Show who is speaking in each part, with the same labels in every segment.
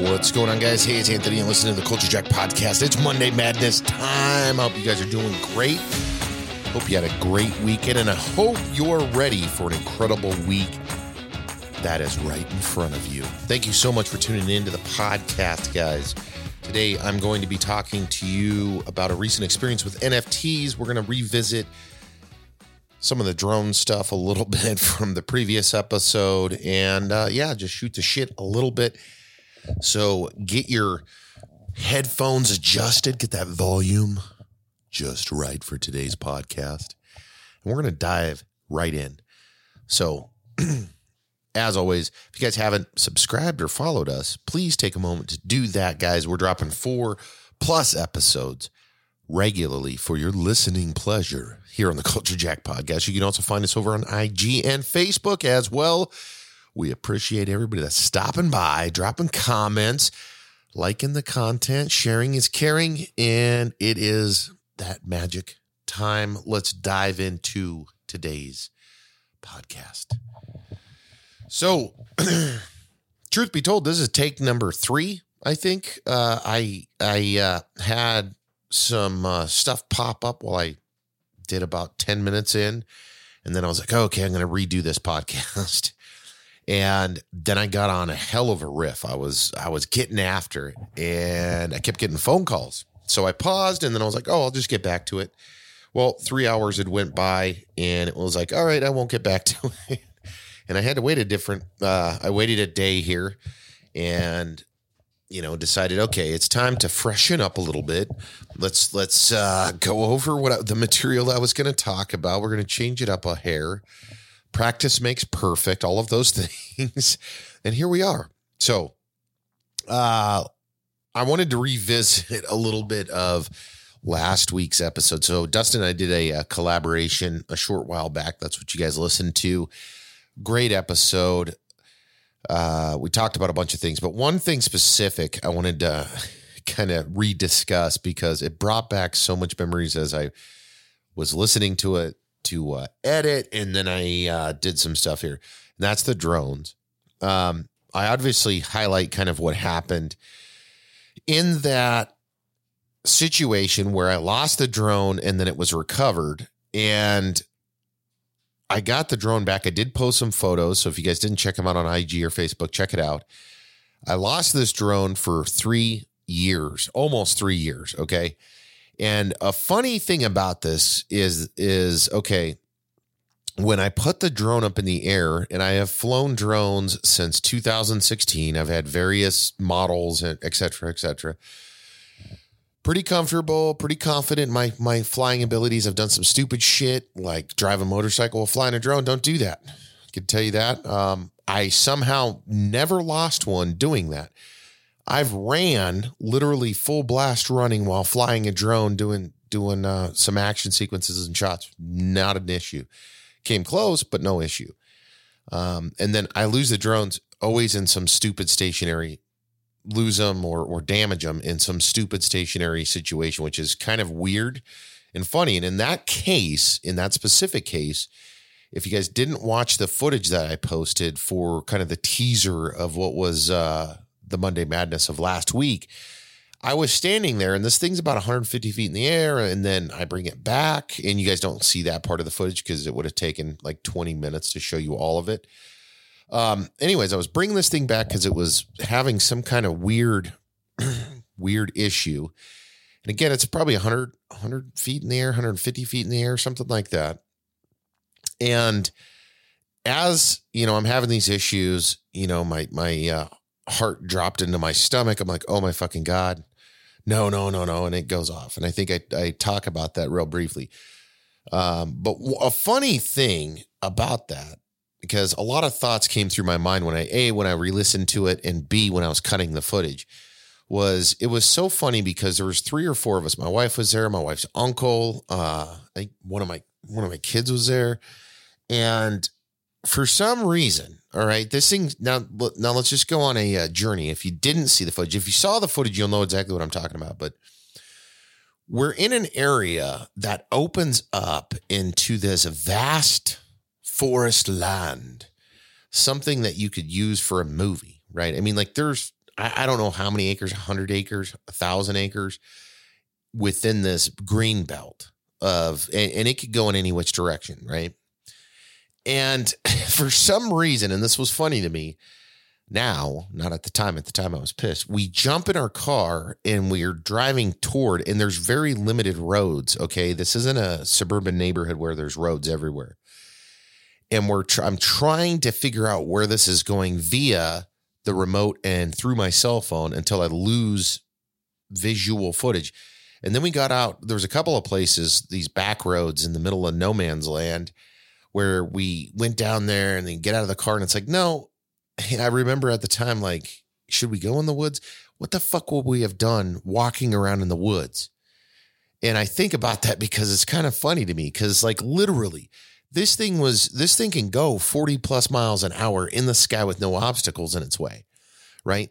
Speaker 1: What's going on, guys? Hey, it's Anthony, and listening to the Culture Jack podcast. It's Monday Madness time. I hope you guys are doing great. Hope you had a great weekend, and I hope you're ready for an incredible week that is right in front of you. Thank you so much for tuning in to the podcast, guys. Today, I'm going to be talking to you about a recent experience with NFTs. We're going to revisit some of the drone stuff a little bit from the previous episode, and uh, yeah, just shoot the shit a little bit. So get your headphones adjusted, get that volume just right for today's podcast. And we're going to dive right in. So, as always, if you guys haven't subscribed or followed us, please take a moment to do that, guys. We're dropping four plus episodes regularly for your listening pleasure here on the Culture Jack podcast. You can also find us over on IG and Facebook as well. We appreciate everybody that's stopping by, dropping comments, liking the content, sharing is caring, and it is that magic time. Let's dive into today's podcast. So, truth be told, this is take number three. I think uh, I I uh, had some uh, stuff pop up while I did about ten minutes in, and then I was like, okay, I'm going to redo this podcast. And then I got on a hell of a riff. I was I was getting after and I kept getting phone calls. So I paused, and then I was like, oh, I'll just get back to it. Well, three hours had went by, and it was like, all right, I won't get back to it and I had to wait a different. Uh, I waited a day here, and you know decided okay, it's time to freshen up a little bit. Let's let's uh, go over what I, the material I was going to talk about. We're going to change it up a hair. Practice makes perfect. All of those things, and here we are. So, uh, I wanted to revisit a little bit of last week's episode. So Dustin and I did a, a, collaboration a short while back. That's what you guys listened to great episode. Uh, we talked about a bunch of things, but one thing specific I wanted to kind of rediscuss because it brought back so much memories as I was listening to it to uh, edit, and then I uh, did some stuff here. And that's the drones. Um, I obviously highlight kind of what happened in that situation where I lost the drone and then it was recovered. And I got the drone back. I did post some photos. So if you guys didn't check them out on IG or Facebook, check it out. I lost this drone for three years, almost three years. Okay. And a funny thing about this is, is okay, when I put the drone up in the air, and I have flown drones since 2016, I've had various models and et cetera, et cetera pretty comfortable, pretty confident my my flying abilities. I've done some stupid shit like drive a motorcycle or flying a drone. Don't do that. I can tell you that. Um, I somehow never lost one doing that. I've ran literally full blast running while flying a drone, doing doing uh, some action sequences and shots. Not an issue. Came close, but no issue. Um, and then I lose the drones always in some stupid stationary lose them or or damage them in some stupid stationary situation, which is kind of weird and funny. And in that case, in that specific case, if you guys didn't watch the footage that I posted for kind of the teaser of what was uh, the Monday Madness of last week, I was standing there and this thing's about 150 feet in the air. And then I bring it back, and you guys don't see that part of the footage because it would have taken like 20 minutes to show you all of it. Um, anyways, I was bringing this thing back because it was having some kind of weird, weird issue. And again, it's probably 100, 100 feet in the air, 150 feet in the air, something like that. And as you know, I'm having these issues. You know, my my uh, heart dropped into my stomach. I'm like, oh my fucking god, no, no, no, no, and it goes off. And I think I I talk about that real briefly. Um, but a funny thing about that because a lot of thoughts came through my mind when I a when I re-listened to it and b when I was cutting the footage was it was so funny because there was three or four of us. My wife was there, my wife's uncle, uh, I, one of my one of my kids was there, and for some reason, all right, this thing now now let's just go on a uh, journey. If you didn't see the footage, if you saw the footage, you'll know exactly what I'm talking about. But we're in an area that opens up into this vast forest land, something that you could use for a movie, right? I mean, like there's, I, I don't know how many acres, 100 acres, a 1,000 acres within this green belt of, and, and it could go in any which direction, right? And for some reason, and this was funny to me, now, not at the time, at the time I was pissed. We jump in our car and we're driving toward, and there's very limited roads. Okay. This isn't a suburban neighborhood where there's roads everywhere. And we're, tr- I'm trying to figure out where this is going via the remote and through my cell phone until I lose visual footage. And then we got out, there was a couple of places, these back roads in the middle of no man's land where we went down there and then get out of the car and it's like, no, I remember at the time, like, should we go in the woods? What the fuck would we have done walking around in the woods? And I think about that because it's kind of funny to me because, like, literally, this thing was, this thing can go 40 plus miles an hour in the sky with no obstacles in its way, right?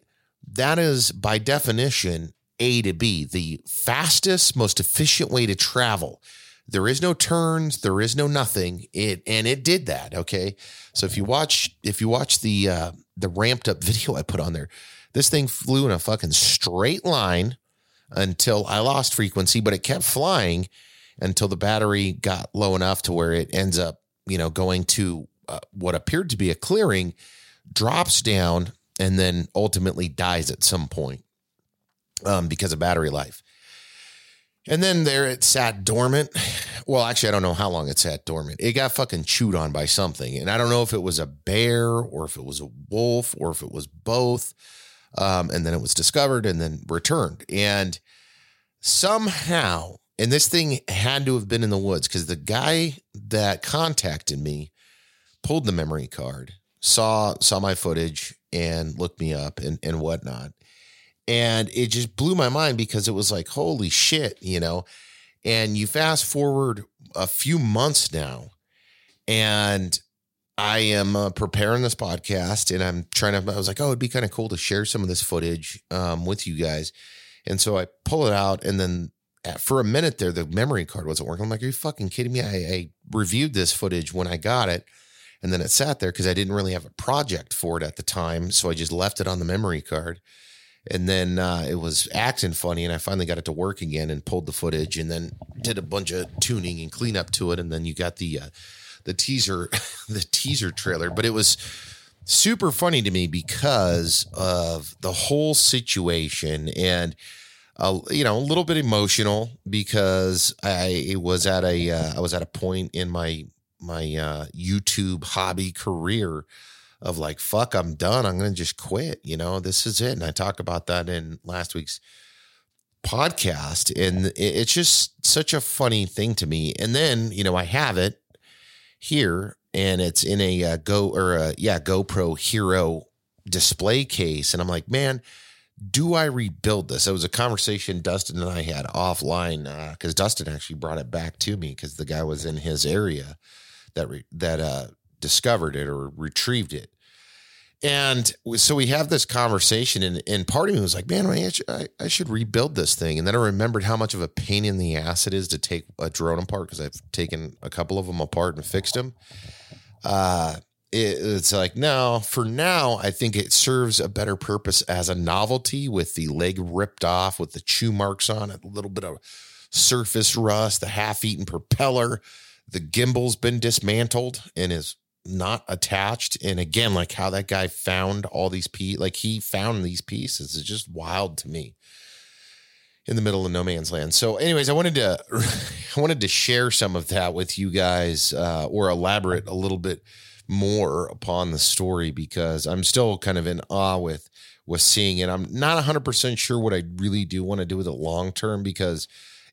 Speaker 1: That is, by definition, A to B, the fastest, most efficient way to travel. There is no turns, there is no nothing. It and it did that. Okay, so if you watch if you watch the uh, the ramped up video I put on there, this thing flew in a fucking straight line until I lost frequency, but it kept flying until the battery got low enough to where it ends up, you know, going to uh, what appeared to be a clearing, drops down, and then ultimately dies at some point um, because of battery life. And then there it sat dormant. Well, actually, I don't know how long it sat dormant. It got fucking chewed on by something. And I don't know if it was a bear or if it was a wolf or if it was both. Um, and then it was discovered and then returned. And somehow, and this thing had to have been in the woods because the guy that contacted me pulled the memory card, saw saw my footage, and looked me up and and whatnot. And it just blew my mind because it was like, holy shit, you know. And you fast forward a few months now, and I am uh, preparing this podcast and I'm trying to, I was like, oh, it'd be kind of cool to share some of this footage um, with you guys. And so I pull it out and then at, for a minute there, the memory card wasn't working. I'm like, are you fucking kidding me? I, I reviewed this footage when I got it and then it sat there because I didn't really have a project for it at the time. So I just left it on the memory card and then uh, it was acting funny and i finally got it to work again and pulled the footage and then did a bunch of tuning and cleanup to it. And then you got the uh, the teaser the teaser trailer. But it was super funny to me because of the whole situation and uh, you know a little bit emotional because i was at a uh, I was at a point in my my uh, youtube hobby career of like, fuck, I'm done. I'm going to just quit. You know, this is it. And I talked about that in last week's podcast. And it's just such a funny thing to me. And then, you know, I have it here and it's in a uh, Go or a, yeah, GoPro Hero display case. And I'm like, man, do I rebuild this? It was a conversation Dustin and I had offline because uh, Dustin actually brought it back to me because the guy was in his area that re- that uh, discovered it or retrieved it. And so we have this conversation, and, and part of me was like, man, I should, I, I should rebuild this thing. And then I remembered how much of a pain in the ass it is to take a drone apart because I've taken a couple of them apart and fixed them. Uh, it, it's like, no, for now, I think it serves a better purpose as a novelty with the leg ripped off, with the chew marks on it, a little bit of surface rust, the half eaten propeller. The gimbal's been dismantled and is not attached. And again, like how that guy found all these pieces, like he found these pieces is just wild to me in the middle of no man's land. So, anyways, I wanted to I wanted to share some of that with you guys, uh, or elaborate a little bit more upon the story because I'm still kind of in awe with with seeing it. I'm not 100% sure what I really do want to do with it long term because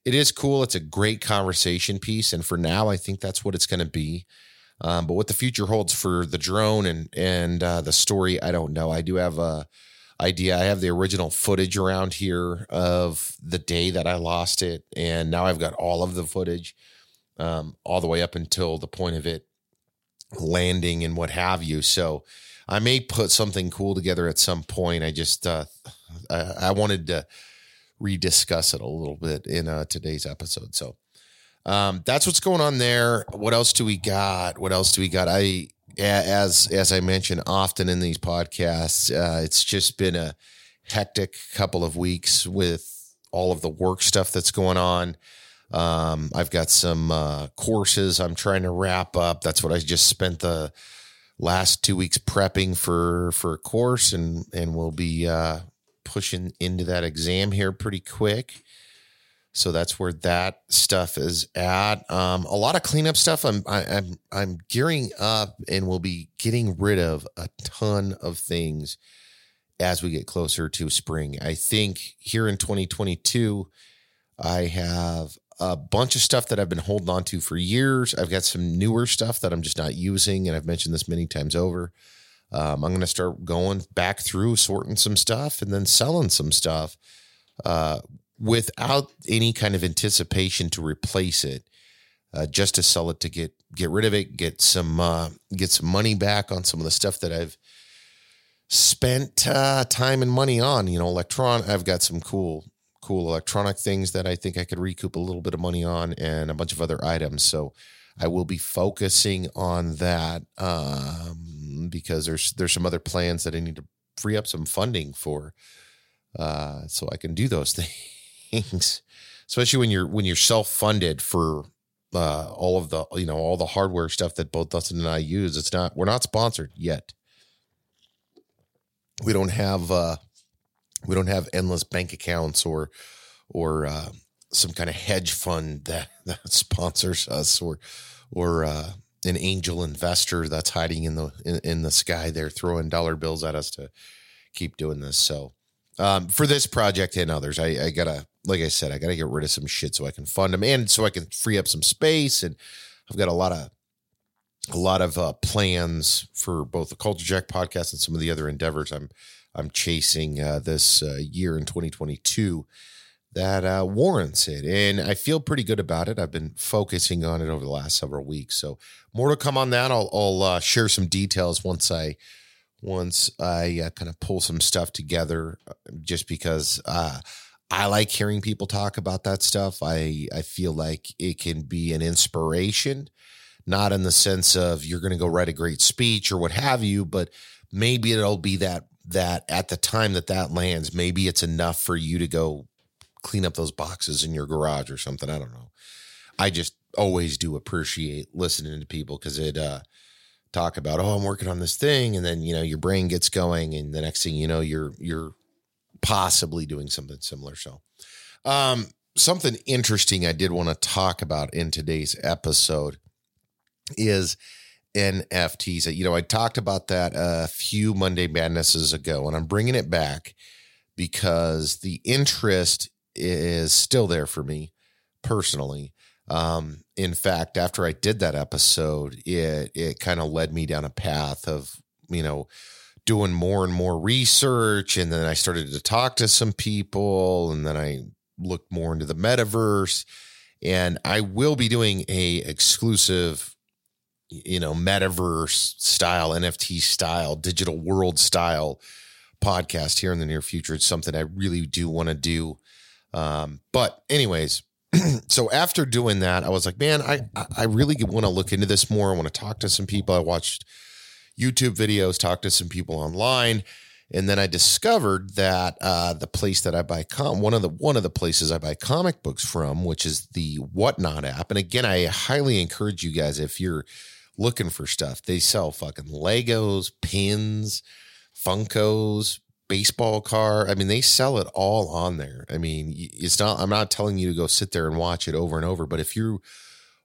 Speaker 1: it is cool. It's a great conversation piece, and for now, I think that's what it's going to be. Um, but what the future holds for the drone and and uh, the story, I don't know. I do have a idea. I have the original footage around here of the day that I lost it, and now I've got all of the footage, um, all the way up until the point of it landing and what have you. So I may put something cool together at some point. I just uh, I, I wanted to rediscuss it a little bit in uh, today's episode. So um, that's what's going on there. What else do we got? What else do we got? I as as I mentioned often in these podcasts, uh, it's just been a hectic couple of weeks with all of the work stuff that's going on. Um, I've got some uh, courses I'm trying to wrap up. That's what I just spent the last two weeks prepping for for a course, and and we'll be uh, pushing into that exam here pretty quick. So that's where that stuff is at. Um, a lot of cleanup stuff. I'm I, am i am i am gearing up, and we'll be getting rid of a ton of things as we get closer to spring. I think here in 2022, I have a bunch of stuff that I've been holding on to for years. I've got some newer stuff that I'm just not using, and I've mentioned this many times over. Um, I'm going to start going back through, sorting some stuff, and then selling some stuff uh, without any kind of anticipation to replace it, uh, just to sell it to get get rid of it, get some uh, get some money back on some of the stuff that I've spent uh, time and money on. You know, electron. I've got some cool cool electronic things that I think I could recoup a little bit of money on and a bunch of other items. So I will be focusing on that um, because there's there's some other plans that I need to free up some funding for, uh, so I can do those things. Especially when you're when you're self funded for uh, all of the you know all the hardware stuff that both Dustin and I use. It's not we're not sponsored yet. We don't have uh, we don't have endless bank accounts or or uh, some kind of hedge fund that, that sponsors us or or uh, an angel investor that's hiding in the in, in, the sky there throwing dollar bills at us to keep doing this so um, for this project and others I, I, gotta like i said i gotta get rid of some shit so i can fund them and so i can free up some space and i've got a lot of a lot of uh, plans for both the culture jack podcast and some of the other endeavors i'm I'm chasing uh, this uh, year in 2022 that uh, warrants it. And I feel pretty good about it. I've been focusing on it over the last several weeks. So more to come on that. I'll, I'll uh, share some details once I once I uh, kind of pull some stuff together, just because I like hearing people talk about that stuff. I I feel like it can be an inspiration, not in the sense of you're going to go write a great speech or what have you, but maybe it'll be that that at the time that that lands, maybe it's enough for you to go clean up those boxes in your garage or something. I don't know. I just always do appreciate listening to people because it uh talk about, oh, I'm working on this thing, and then you know your brain gets going, and the next thing you know, you're you're possibly doing something similar. So, um, something interesting I did want to talk about in today's episode is NFTs. You know, I talked about that a few Monday Madnesses ago, and I'm bringing it back because the interest is still there for me personally. Um, in fact, after I did that episode, it it kind of led me down a path of you know doing more and more research, and then I started to talk to some people, and then I looked more into the metaverse, and I will be doing a exclusive you know, metaverse style, NFT style, digital world style podcast here in the near future. It's something I really do want to do. Um, but anyways, so after doing that, I was like, man, I I really want to look into this more. I want to talk to some people. I watched YouTube videos, talked to some people online, and then I discovered that uh, the place that I buy com one of the one of the places I buy comic books from, which is the Whatnot app. And again, I highly encourage you guys if you're looking for stuff. They sell fucking Legos, pins, Funkos, baseball car. I mean, they sell it all on there. I mean, it's not, I'm not telling you to go sit there and watch it over and over, but if you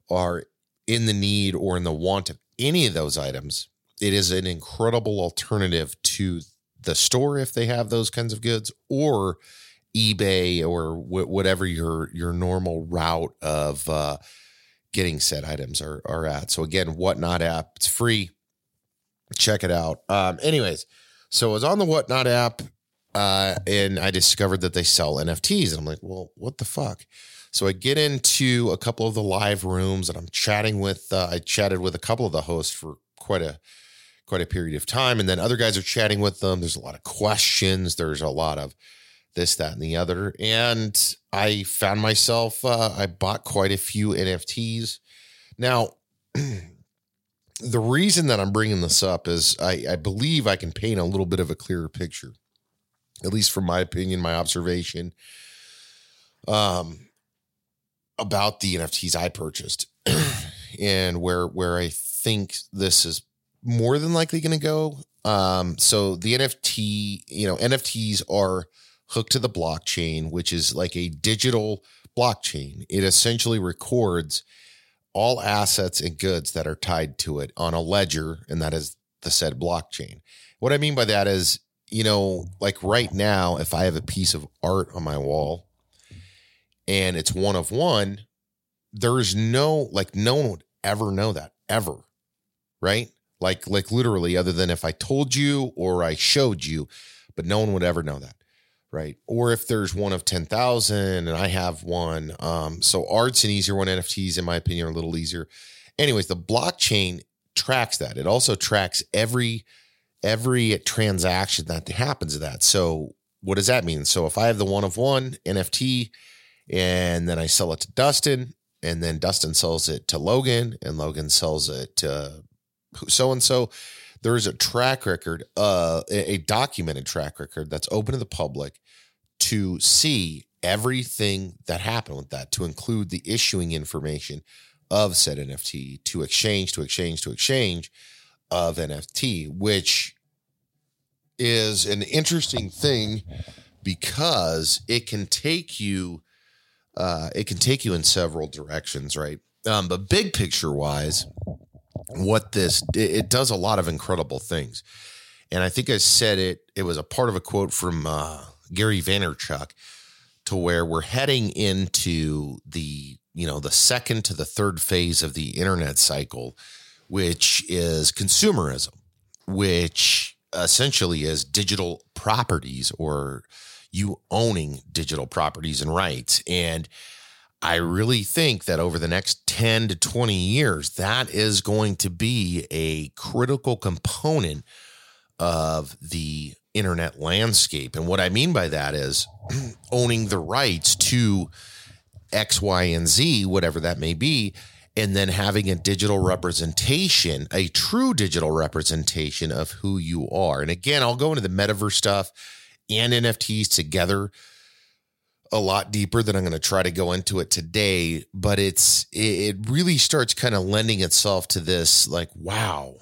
Speaker 1: are in the need or in the want of any of those items, it is an incredible alternative to the store if they have those kinds of goods or eBay or wh- whatever your your normal route of uh, getting said items are are at. So again, Whatnot app, it's free. Check it out. Um, anyways, so I was on the Whatnot app, uh, and I discovered that they sell NFTs, and I'm like, well, what the fuck? So I get into a couple of the live rooms, and I'm chatting with. Uh, I chatted with a couple of the hosts for quite a quite a period of time, and then other guys are chatting with them. There's a lot of questions. There's a lot of this, that, and the other. And I found myself, uh, I bought quite a few NFTs. Now, the reason that I'm bringing this up is I, I believe I can paint a little bit of a clearer picture. at least from my opinion, my observation, um, about the NFTs I purchased and where where I think this is more than likely going to go. Um, so the NFT, you know, NFTs are hooked to the blockchain, which is like a digital blockchain. It essentially records all assets and goods that are tied to it on a ledger, and that is the said blockchain. What I mean by that is, you know, like right now, if I have a piece of art on my wall and it's one of one, there is no, like, no one would ever know that, ever. Right? Like, like literally, other than if I told you or I showed you, but no one would ever know that right? Or if there's one of 10,000 and I have one. Um, so art's an easier one. NFTs, in my opinion, are a little easier. Anyways, the blockchain tracks that. It also tracks every every transaction that happens to that. So what does that mean? So if I have the one of one NFT and then I sell it to Dustin and then Dustin sells it to Logan and Logan sells it to so and so, there is a track record, uh, a documented track record that's open to the public to see everything that happened with that, to include the issuing information of said NFT, to exchange, to exchange, to exchange of NFT, which is an interesting thing because it can take you uh, it can take you in several directions, right? Um, but big picture wise, what this it, does a lot of incredible things, and I think I said it. It was a part of a quote from uh, Gary Vaynerchuk, to where we're heading into the you know the second to the third phase of the internet cycle, which is consumerism, which essentially is digital properties or you owning digital properties and rights and I really think that over the next 10 to 20 years, that is going to be a critical component of the internet landscape. And what I mean by that is owning the rights to X, Y, and Z, whatever that may be, and then having a digital representation, a true digital representation of who you are. And again, I'll go into the metaverse stuff and NFTs together a lot deeper than I'm going to try to go into it today, but it's it really starts kind of lending itself to this like wow.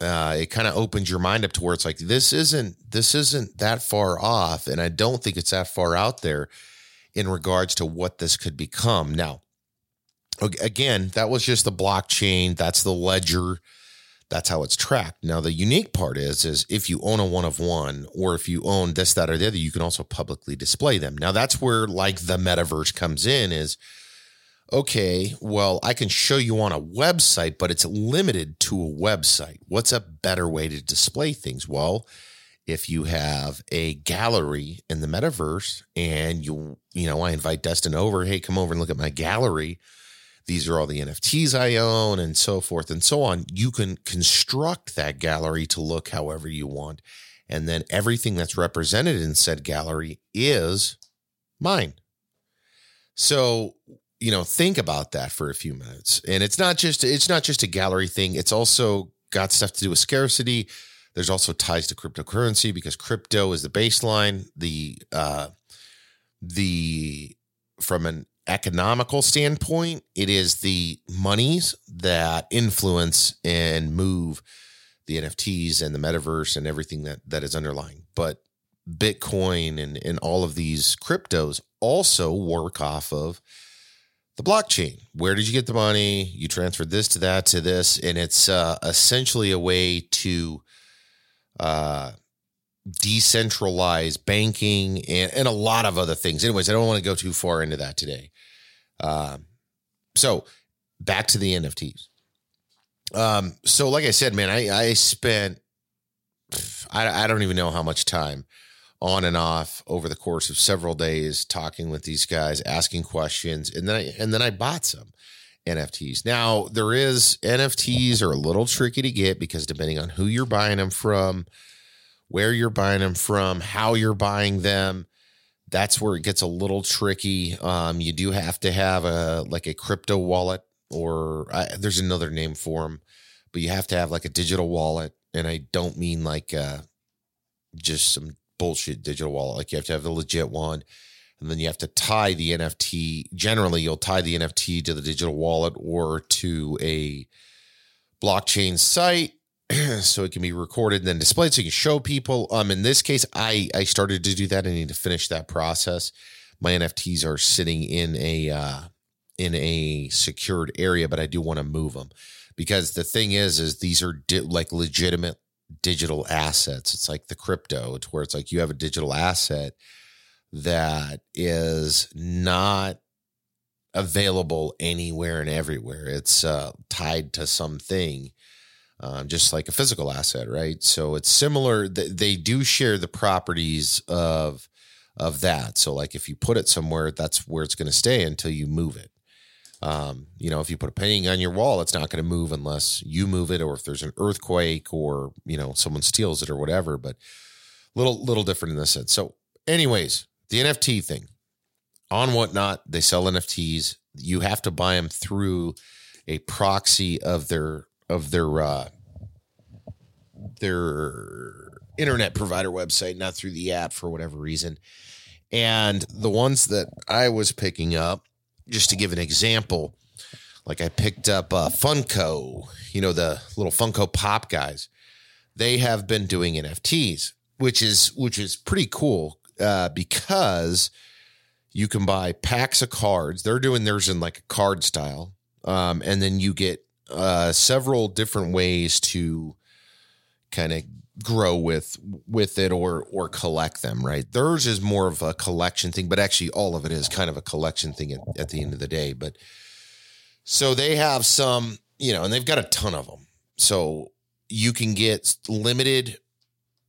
Speaker 1: Uh, it kind of opens your mind up to where it's like this isn't this isn't that far off and I don't think it's that far out there in regards to what this could become. Now, again, that was just the blockchain, that's the ledger that's how it's tracked. Now the unique part is is if you own a one of one or if you own this that or the other, you can also publicly display them. Now that's where like the metaverse comes in is okay, well, I can show you on a website, but it's limited to a website. What's a better way to display things? Well, if you have a gallery in the metaverse and you you know, I invite Dustin over, hey, come over and look at my gallery these are all the NFTs I own and so forth and so on. You can construct that gallery to look however you want. And then everything that's represented in said gallery is mine. So, you know, think about that for a few minutes. And it's not just it's not just a gallery thing. It's also got stuff to do with scarcity. There's also ties to cryptocurrency because crypto is the baseline. The uh the from an economical standpoint, it is the monies that influence and move the NFTs and the metaverse and everything that that is underlying. But Bitcoin and, and all of these cryptos also work off of the blockchain. Where did you get the money? You transferred this to that to this, and it's uh, essentially a way to uh, decentralized banking and, and a lot of other things. Anyways, I don't want to go too far into that today. Um, so back to the NFTs. Um, so like I said, man, I, I spent, I, I don't even know how much time on and off over the course of several days talking with these guys, asking questions, and then I, and then I bought some NFTs. Now there is NFTs are a little tricky to get because depending on who you're buying them from, where you're buying them from, how you're buying them, that's where it gets a little tricky. Um, you do have to have a like a crypto wallet, or there's another name for them, but you have to have like a digital wallet. And I don't mean like uh, just some bullshit digital wallet. Like you have to have the legit one. And then you have to tie the NFT. Generally, you'll tie the NFT to the digital wallet or to a blockchain site so it can be recorded and then displayed so you can show people. Um, in this case, I I started to do that. I need to finish that process. My NFTs are sitting in a uh, in a secured area, but I do want to move them because the thing is, is these are di- like legitimate digital assets. It's like the crypto. It's where it's like you have a digital asset that is not available anywhere and everywhere. It's uh, tied to something, um, just like a physical asset, right? So it's similar. They do share the properties of of that. So like if you put it somewhere, that's where it's going to stay until you move it. Um, you know, if you put a painting on your wall, it's not going to move unless you move it, or if there's an earthquake, or you know someone steals it, or whatever. But little little different in this sense. So, anyways, the NFT thing on whatnot, they sell NFTs. You have to buy them through a proxy of their of their uh, their internet provider website, not through the app for whatever reason. And the ones that I was picking up, just to give an example, like I picked up uh, Funko, you know, the little Funko Pop guys. They have been doing NFTs, which is which is pretty cool uh, because you can buy packs of cards. They're doing theirs in like a card style, um, and then you get uh, several different ways to kind of grow with with it or or collect them right theirs is more of a collection thing but actually all of it is kind of a collection thing at, at the end of the day but so they have some you know and they've got a ton of them so you can get limited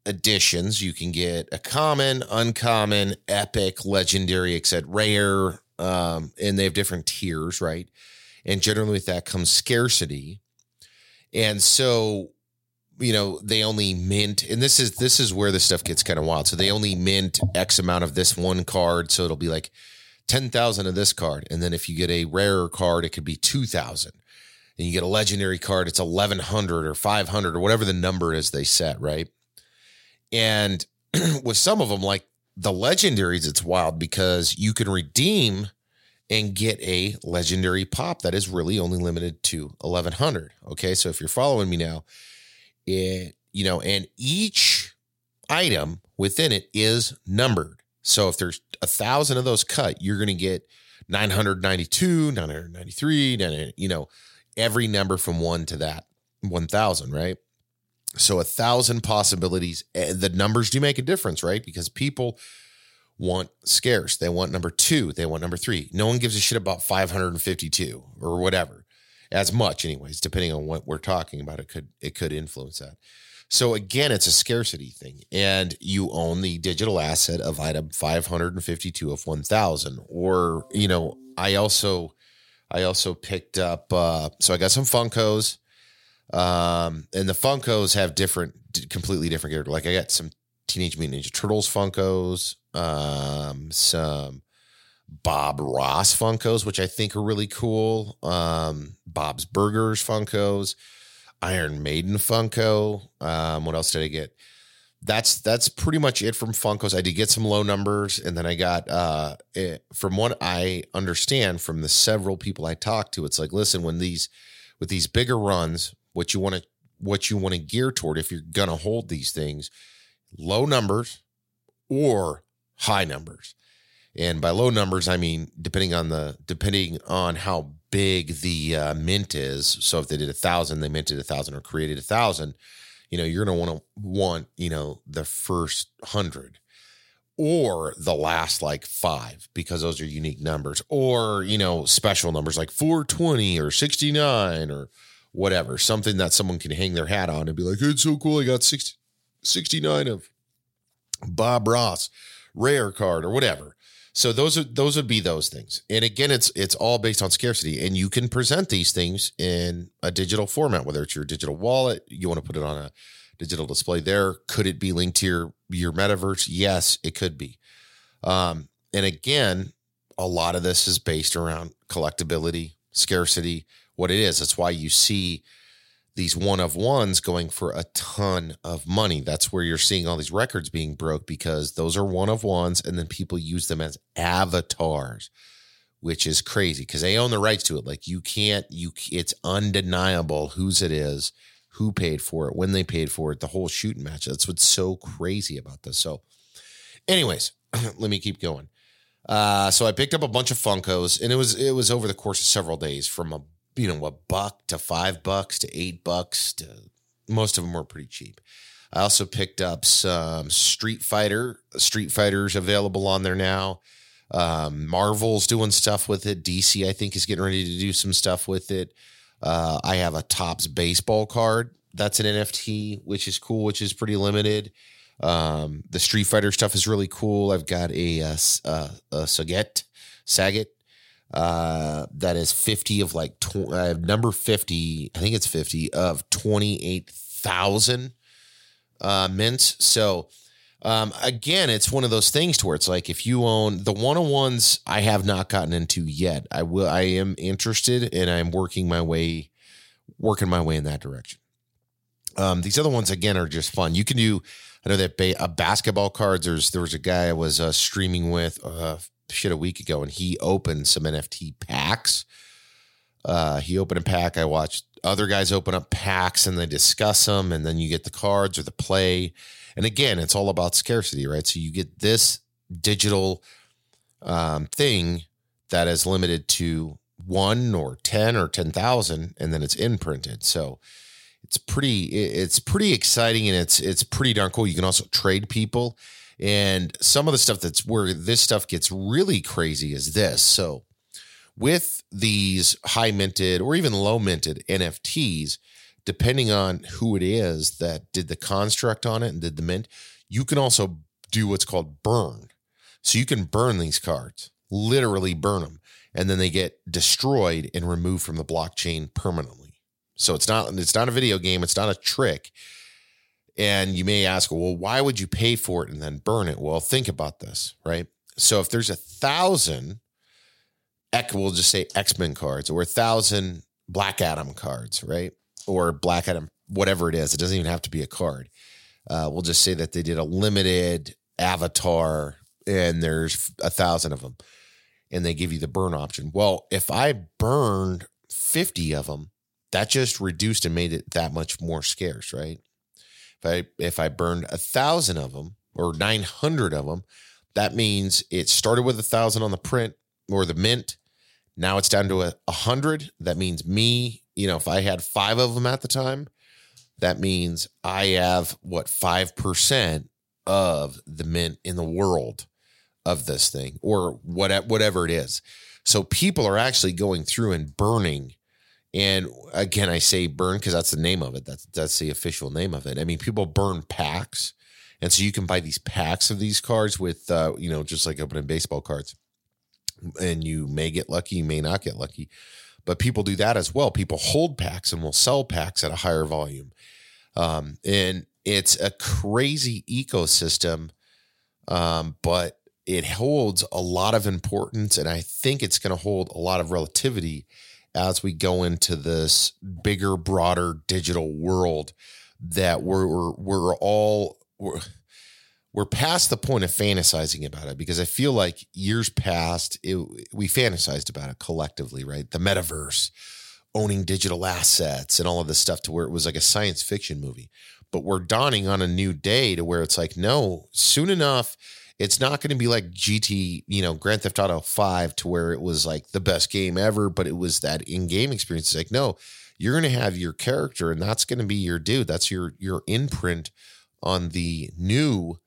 Speaker 1: editions. You can get a common, uncommon, epic, legendary, except rare, um, and they have different tiers, right? And generally with that comes scarcity. And so, you know, they only mint, and this is this is where the stuff gets kind of wild. So they only mint X amount of this one card. So it'll be like 10,000 of this card. And then if you get a rarer card, it could be 2,000 and you get a legendary card, it's 1100 or 500 or whatever the number is they set, right? And with some of them, like the legendaries, it's wild because you can redeem and get a legendary pop that is really only limited to 1100. Okay. So if you're following me now, it, you know, and each item within it is numbered. So if there's a thousand of those cut, you're going to get 992, 993, 900, you know, every number from one to that 1000, right? So a thousand possibilities. Eh, the numbers do make a difference, right? Because people want scarce. They want number two. They want number three. No one gives a shit about 552 or whatever, as much, anyways, depending on what we're talking about. It could it could influence that. So again, it's a scarcity thing, and you own the digital asset of item 552 of 1,000. Or you know, I also I also picked up. Uh, so I got some Funkos. Um, and the Funkos have different, completely different character. Like I got some Teenage Mutant Ninja Turtles Funkos, um, some Bob Ross Funkos, which I think are really cool. Um, Bob's Burgers Funkos, Iron Maiden Funko. Um, what else did I get? That's that's pretty much it from Funkos. I did get some low numbers, and then I got uh, it, from what I understand from the several people I talked to, it's like, listen, when these with these bigger runs, what you want to what you want to gear toward if you're to hold these things low numbers or high numbers and by low numbers i mean depending on the depending on how big the uh, mint is so if they did a thousand they minted a thousand or created a thousand you know you're going to want to want you know the first hundred or the last like five because those are unique numbers or you know special numbers like 420 or 69 or whatever, something that someone can hang their hat on and be like, it's so cool. I got 60, 69 of Bob Ross rare card or whatever. So those are those would be those things. And again, it's it's all based on scarcity. And you can present these things in a digital format, whether it's your digital wallet, you want to put it on a digital display there. Could it be linked to your your metaverse? Yes, it could be. Um, and again, a lot of this is based around collectability, scarcity, what it is. That's why you see these one of ones going for a ton of money. That's where you're seeing all these records being broke because those are one of ones, and then people use them as avatars, which is crazy because they own the rights to it. Like you can't, you it's undeniable whose it is, who paid for it, when they paid for it, the whole shooting match. That's what's so crazy about this. So, anyways, let me keep going. Uh, so I picked up a bunch of Funkos, and it was it was over the course of several days, from a you know a buck to five bucks to eight bucks to most of them were pretty cheap. I also picked up some Street Fighter. Street Fighters available on there now. Um, Marvel's doing stuff with it. DC, I think, is getting ready to do some stuff with it. Uh, I have a Topps baseball card that's an NFT, which is cool, which is pretty limited. Um, the Street Fighter stuff is really cool. I've got a, a, a, a Sagat, Sagat uh, that is 50 of like, tw- have number 50, I think it's 50 of 28,000 uh, mints. So, um, again, it's one of those things to where it's like if you own the one on ones, I have not gotten into yet. I will. I am interested, and I'm working my way, working my way in that direction. Um, these other ones again are just fun. You can do. I know that ba- uh, basketball cards. There's there was a guy I was uh, streaming with uh, shit a week ago, and he opened some NFT packs. Uh, he opened a pack. I watched other guys open up packs, and they discuss them, and then you get the cards or the play. And again, it's all about scarcity, right? So you get this digital um, thing that is limited to one or ten or ten thousand, and then it's imprinted. So it's pretty it's pretty exciting and it's it's pretty darn cool. You can also trade people. And some of the stuff that's where this stuff gets really crazy is this. So with these high minted or even low minted NFTs, depending on who it is that did the construct on it and did the mint, you can also do what's called burn. So you can burn these cards, literally burn them, and then they get destroyed and removed from the blockchain permanently. So it's not it's not a video game, it's not a trick. And you may ask, well, why would you pay for it and then burn it? Well, think about this, right? So if there's a thousand, we'll just say X Men cards, or a thousand Black Adam cards, right? Or Black Adam, whatever it is. It doesn't even have to be a card. Uh, we'll just say that they did a limited avatar, and there's a thousand of them, and they give you the burn option. Well, if I burned fifty of them, that just reduced and made it that much more scarce, right? If I if I burned a thousand of them or nine hundred of them, that means it started with a thousand on the print or the mint. Now it's down to a, a hundred. That means me, you know, if I had five of them at the time, that means I have what five percent of the mint in the world of this thing or what, whatever it is. So people are actually going through and burning and again, I say burn because that's the name of it. That's that's the official name of it. I mean, people burn packs, and so you can buy these packs of these cards with, uh, you know, just like opening baseball cards. And you may get lucky, you may not get lucky, but people do that as well. People hold packs and will sell packs at a higher volume, um, and it's a crazy ecosystem. Um, but it holds a lot of importance, and I think it's going to hold a lot of relativity as we go into this bigger, broader digital world that we're we're, we're all we're, we're past the point of fantasizing about it because I feel like years past it, we fantasized about it collectively, right? The metaverse, owning digital assets, and all of this stuff to where it was like a science fiction movie. But we're dawning on a new day to where it's like, no, soon enough it's not going to be like GT, you know, Grand Theft Auto 5 to where it was like the best game ever, but it was that in-game experience. It's like, no, you're going to have your character and that's going to be your dude. That's your your imprint on the new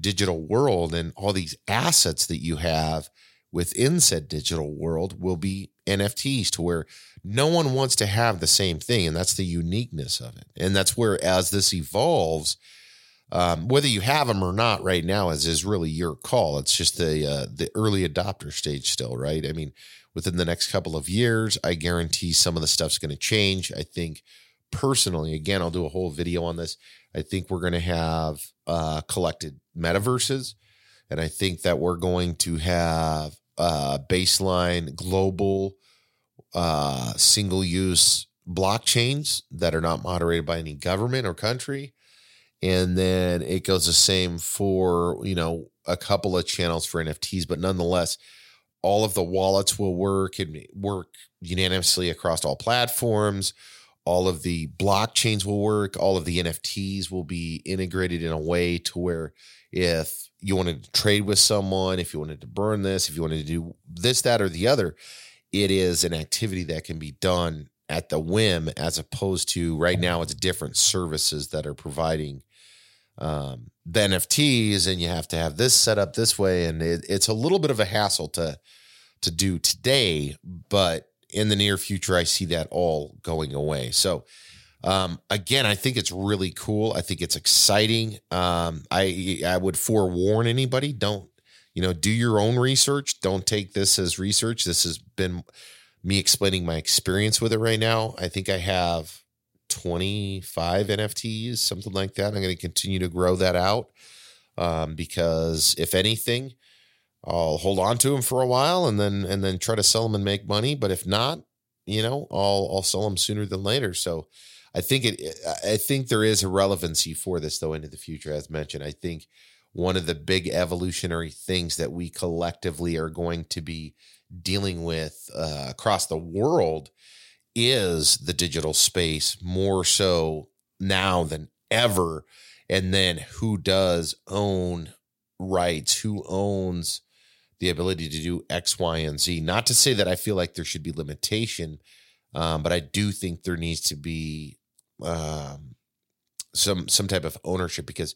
Speaker 1: digital world and all these assets that you have within said digital world will be NFTs to where no one wants to have the same thing and that's the uniqueness of it. And that's where as this evolves, um, whether you have them or not right now is is really your call. It's just the uh, the early adopter stage still, right? I mean, within the next couple of years, I guarantee some of the stuff's going to change. I think personally, again, I'll do a whole video on this. I think we're going to have uh, collected metaverses, and I think that we're going to have uh, baseline global uh, single use blockchains that are not moderated by any government or country. And then it goes the same for, you know, a couple of channels for NFTs, but nonetheless, all of the wallets will work and work unanimously across all platforms. All of the blockchains will work. All of the NFTs will be integrated in a way to where if you wanted to trade with someone, if you wanted to burn this, if you wanted to do this, that, or the other, it is an activity that can be done at the whim as opposed to right now it's different services that are providing um, the NFTs and you have to have this set up this way and it, it's a little bit of a hassle to to do today but in the near future I see that all going away. So um, again I think it's really cool. I think it's exciting. Um, I I would forewarn anybody don't you know do your own research. Don't take this as research. This has been me explaining my experience with it right now. I think I have 25 NFTs, something like that. I'm going to continue to grow that out um, because if anything, I'll hold on to them for a while and then and then try to sell them and make money. But if not, you know, I'll I'll sell them sooner than later. So I think it I think there is a relevancy for this though into the future. As mentioned, I think one of the big evolutionary things that we collectively are going to be dealing with uh, across the world is the digital space more so now than ever. And then who does own rights? Who owns the ability to do X, Y, and Z? Not to say that I feel like there should be limitation, um, but I do think there needs to be um, some some type of ownership because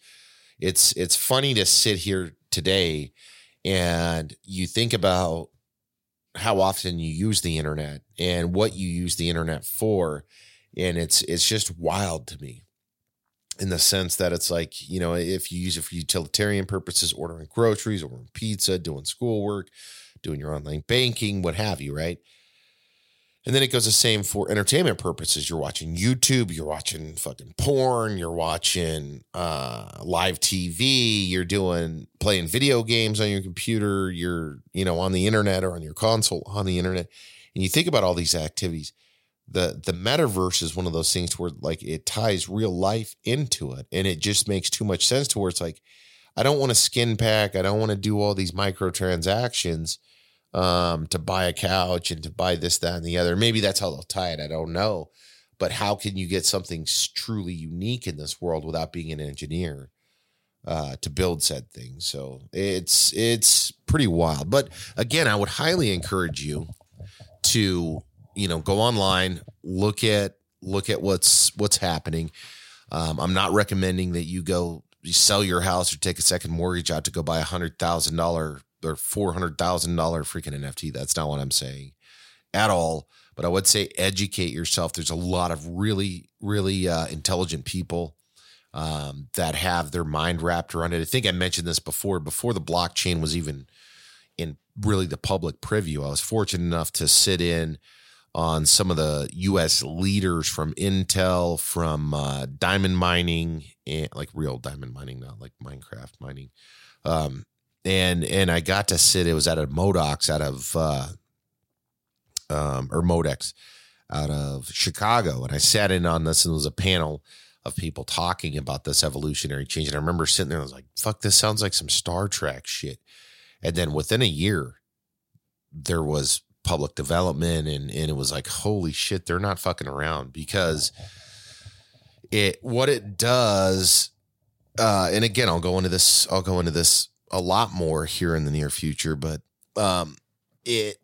Speaker 1: it's it's funny to sit here today and you think about how often you use the internet and what you use the internet for and it's it's just wild to me in the sense that it's like you know if you use it for utilitarian purposes ordering groceries ordering pizza doing schoolwork doing your online banking what have you right and then it goes the same for entertainment purposes. You're watching YouTube, you're watching fucking porn, you're watching uh, live TV, you're doing playing video games on your computer, you're, you know, on the internet or on your console on the internet. And you think about all these activities. The the metaverse is one of those things where like it ties real life into it. And it just makes too much sense to where it's like, I don't want to skin pack, I don't want to do all these microtransactions um, to buy a couch and to buy this, that, and the other. Maybe that's how they'll tie it. I don't know. But how can you get something truly unique in this world without being an engineer uh, to build said things? So it's it's pretty wild. But again, I would highly encourage you to you know go online, look at look at what's what's happening. Um, I'm not recommending that you go sell your house or take a second mortgage out to go buy a hundred thousand dollar or four hundred thousand dollar freaking NFT. That's not what I'm saying at all. But I would say educate yourself. There's a lot of really, really uh, intelligent people um, that have their mind wrapped around it. I think I mentioned this before. Before the blockchain was even in really the public preview, I was fortunate enough to sit in on some of the U.S. leaders from Intel, from uh, diamond mining, and like real diamond mining, not like Minecraft mining, um, and and I got to sit. It was at a Modox out of uh, um, or Modex out of Chicago, and I sat in on this, and there was a panel of people talking about this evolutionary change. And I remember sitting there, I was like, "Fuck, this sounds like some Star Trek shit." And then within a year, there was public development, and and it was like, "Holy shit, they're not fucking around," because it what it does. Uh, and again, I'll go into this. I'll go into this a lot more here in the near future, but um, it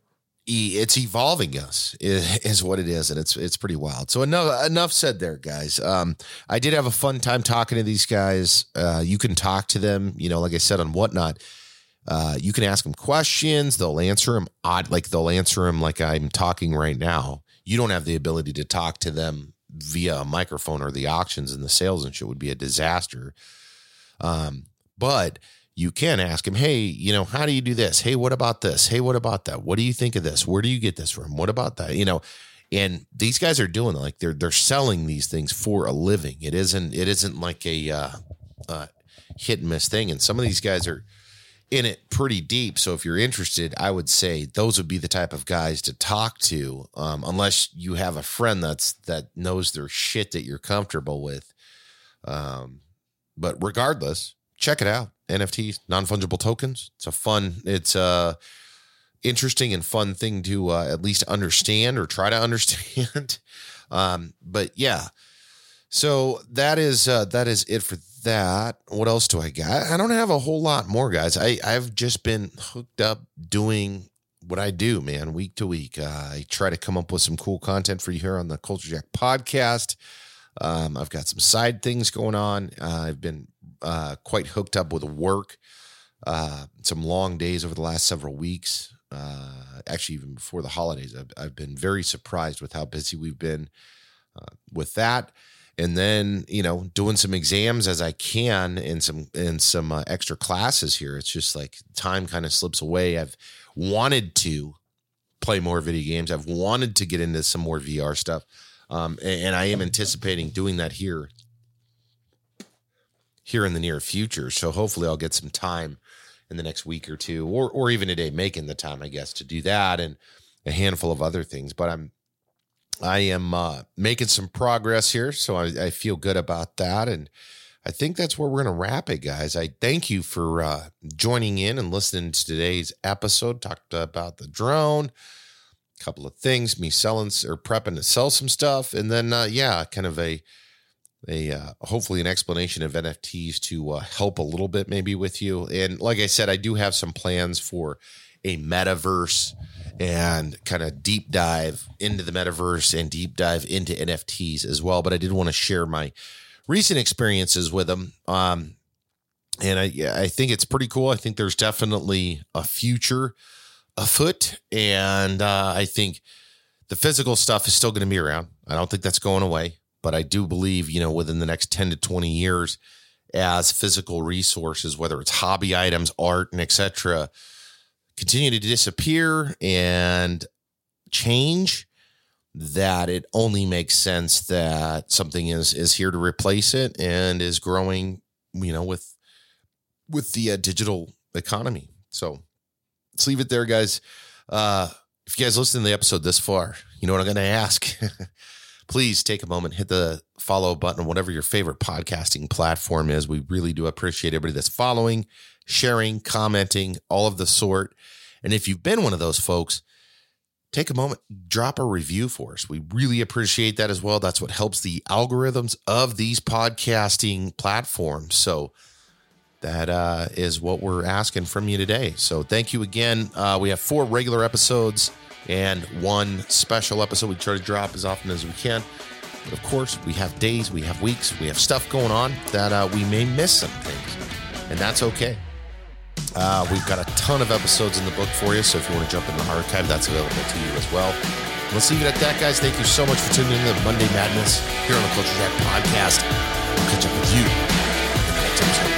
Speaker 1: it's evolving us is what it is, and it's it's pretty wild. So enough enough said there, guys. Um, I did have a fun time talking to these guys. Uh, you can talk to them, you know, like I said on whatnot. Uh, you can ask them questions; they'll answer them odd, like they'll answer them like I'm talking right now. You don't have the ability to talk to them via a microphone or the auctions and the sales and shit would be a disaster. Um, but you can ask him, hey, you know, how do you do this? Hey, what about this? Hey, what about that? What do you think of this? Where do you get this from? What about that? You know, and these guys are doing like they're they're selling these things for a living. It isn't it isn't like a uh, uh, hit and miss thing. And some of these guys are in it pretty deep. So if you're interested, I would say those would be the type of guys to talk to, um, unless you have a friend that's that knows their shit that you're comfortable with. Um, but regardless, check it out. NFTs, non fungible tokens. It's a fun. It's a interesting and fun thing to uh, at least understand or try to understand. um, but yeah, so that is uh, that is it for that. What else do I got? I don't have a whole lot more, guys. I I've just been hooked up doing what I do, man, week to week. Uh, I try to come up with some cool content for you here on the Culture Jack podcast. Um, I've got some side things going on. Uh, I've been uh, quite hooked up with work. Uh, some long days over the last several weeks. Uh, actually, even before the holidays, I've, I've, been very surprised with how busy we've been uh, with that and then you know doing some exams as I can and some and some uh, extra classes here. It's just like time kind of slips away. I've wanted to play more video games. I've wanted to get into some more VR stuff, um, and, and I am anticipating doing that here here in the near future. So hopefully, I'll get some time in the next week or two, or or even a day, making the time, I guess, to do that and a handful of other things. But I'm I am uh, making some progress here, so I, I, feel good about that. And I think that's where we're going to wrap it, guys. I thank you for uh, joining in and listening to today's episode. Talked about the drone, a couple of things, me selling or prepping to sell some stuff, and then uh, yeah, kind of a a uh, hopefully an explanation of NFTs to uh, help a little bit maybe with you. And like I said, I do have some plans for a metaverse and kind of deep dive into the metaverse and deep dive into NFTs as well. But I did want to share my recent experiences with them. Um, and I, I think it's pretty cool. I think there's definitely a future afoot. And uh, I think the physical stuff is still going to be around. I don't think that's going away. But I do believe, you know, within the next 10 to 20 years, as physical resources, whether it's hobby items, art, and etc., continue to disappear and change that it only makes sense that something is is here to replace it and is growing you know with with the uh, digital economy. So let's leave it there guys. Uh if you guys listen to the episode this far you know what i'm going to ask? Please take a moment hit the follow button whatever your favorite podcasting platform is. We really do appreciate everybody that's following sharing, commenting, all of the sort. And if you've been one of those folks, take a moment, drop a review for us. We really appreciate that as well. That's what helps the algorithms of these podcasting platforms. So that uh, is what we're asking from you today. So thank you again. Uh, we have four regular episodes and one special episode we try to drop as often as we can. But of course, we have days, we have weeks, we have stuff going on that uh, we may miss some things, and that's okay. Uh, we've got a ton of episodes in the book for you, so if you want to jump in the archive, that's available to you as well. Let's leave it at that, guys. Thank you so much for tuning in to Monday Madness here on the Culture Jack podcast. We'll catch up with you in the next episode.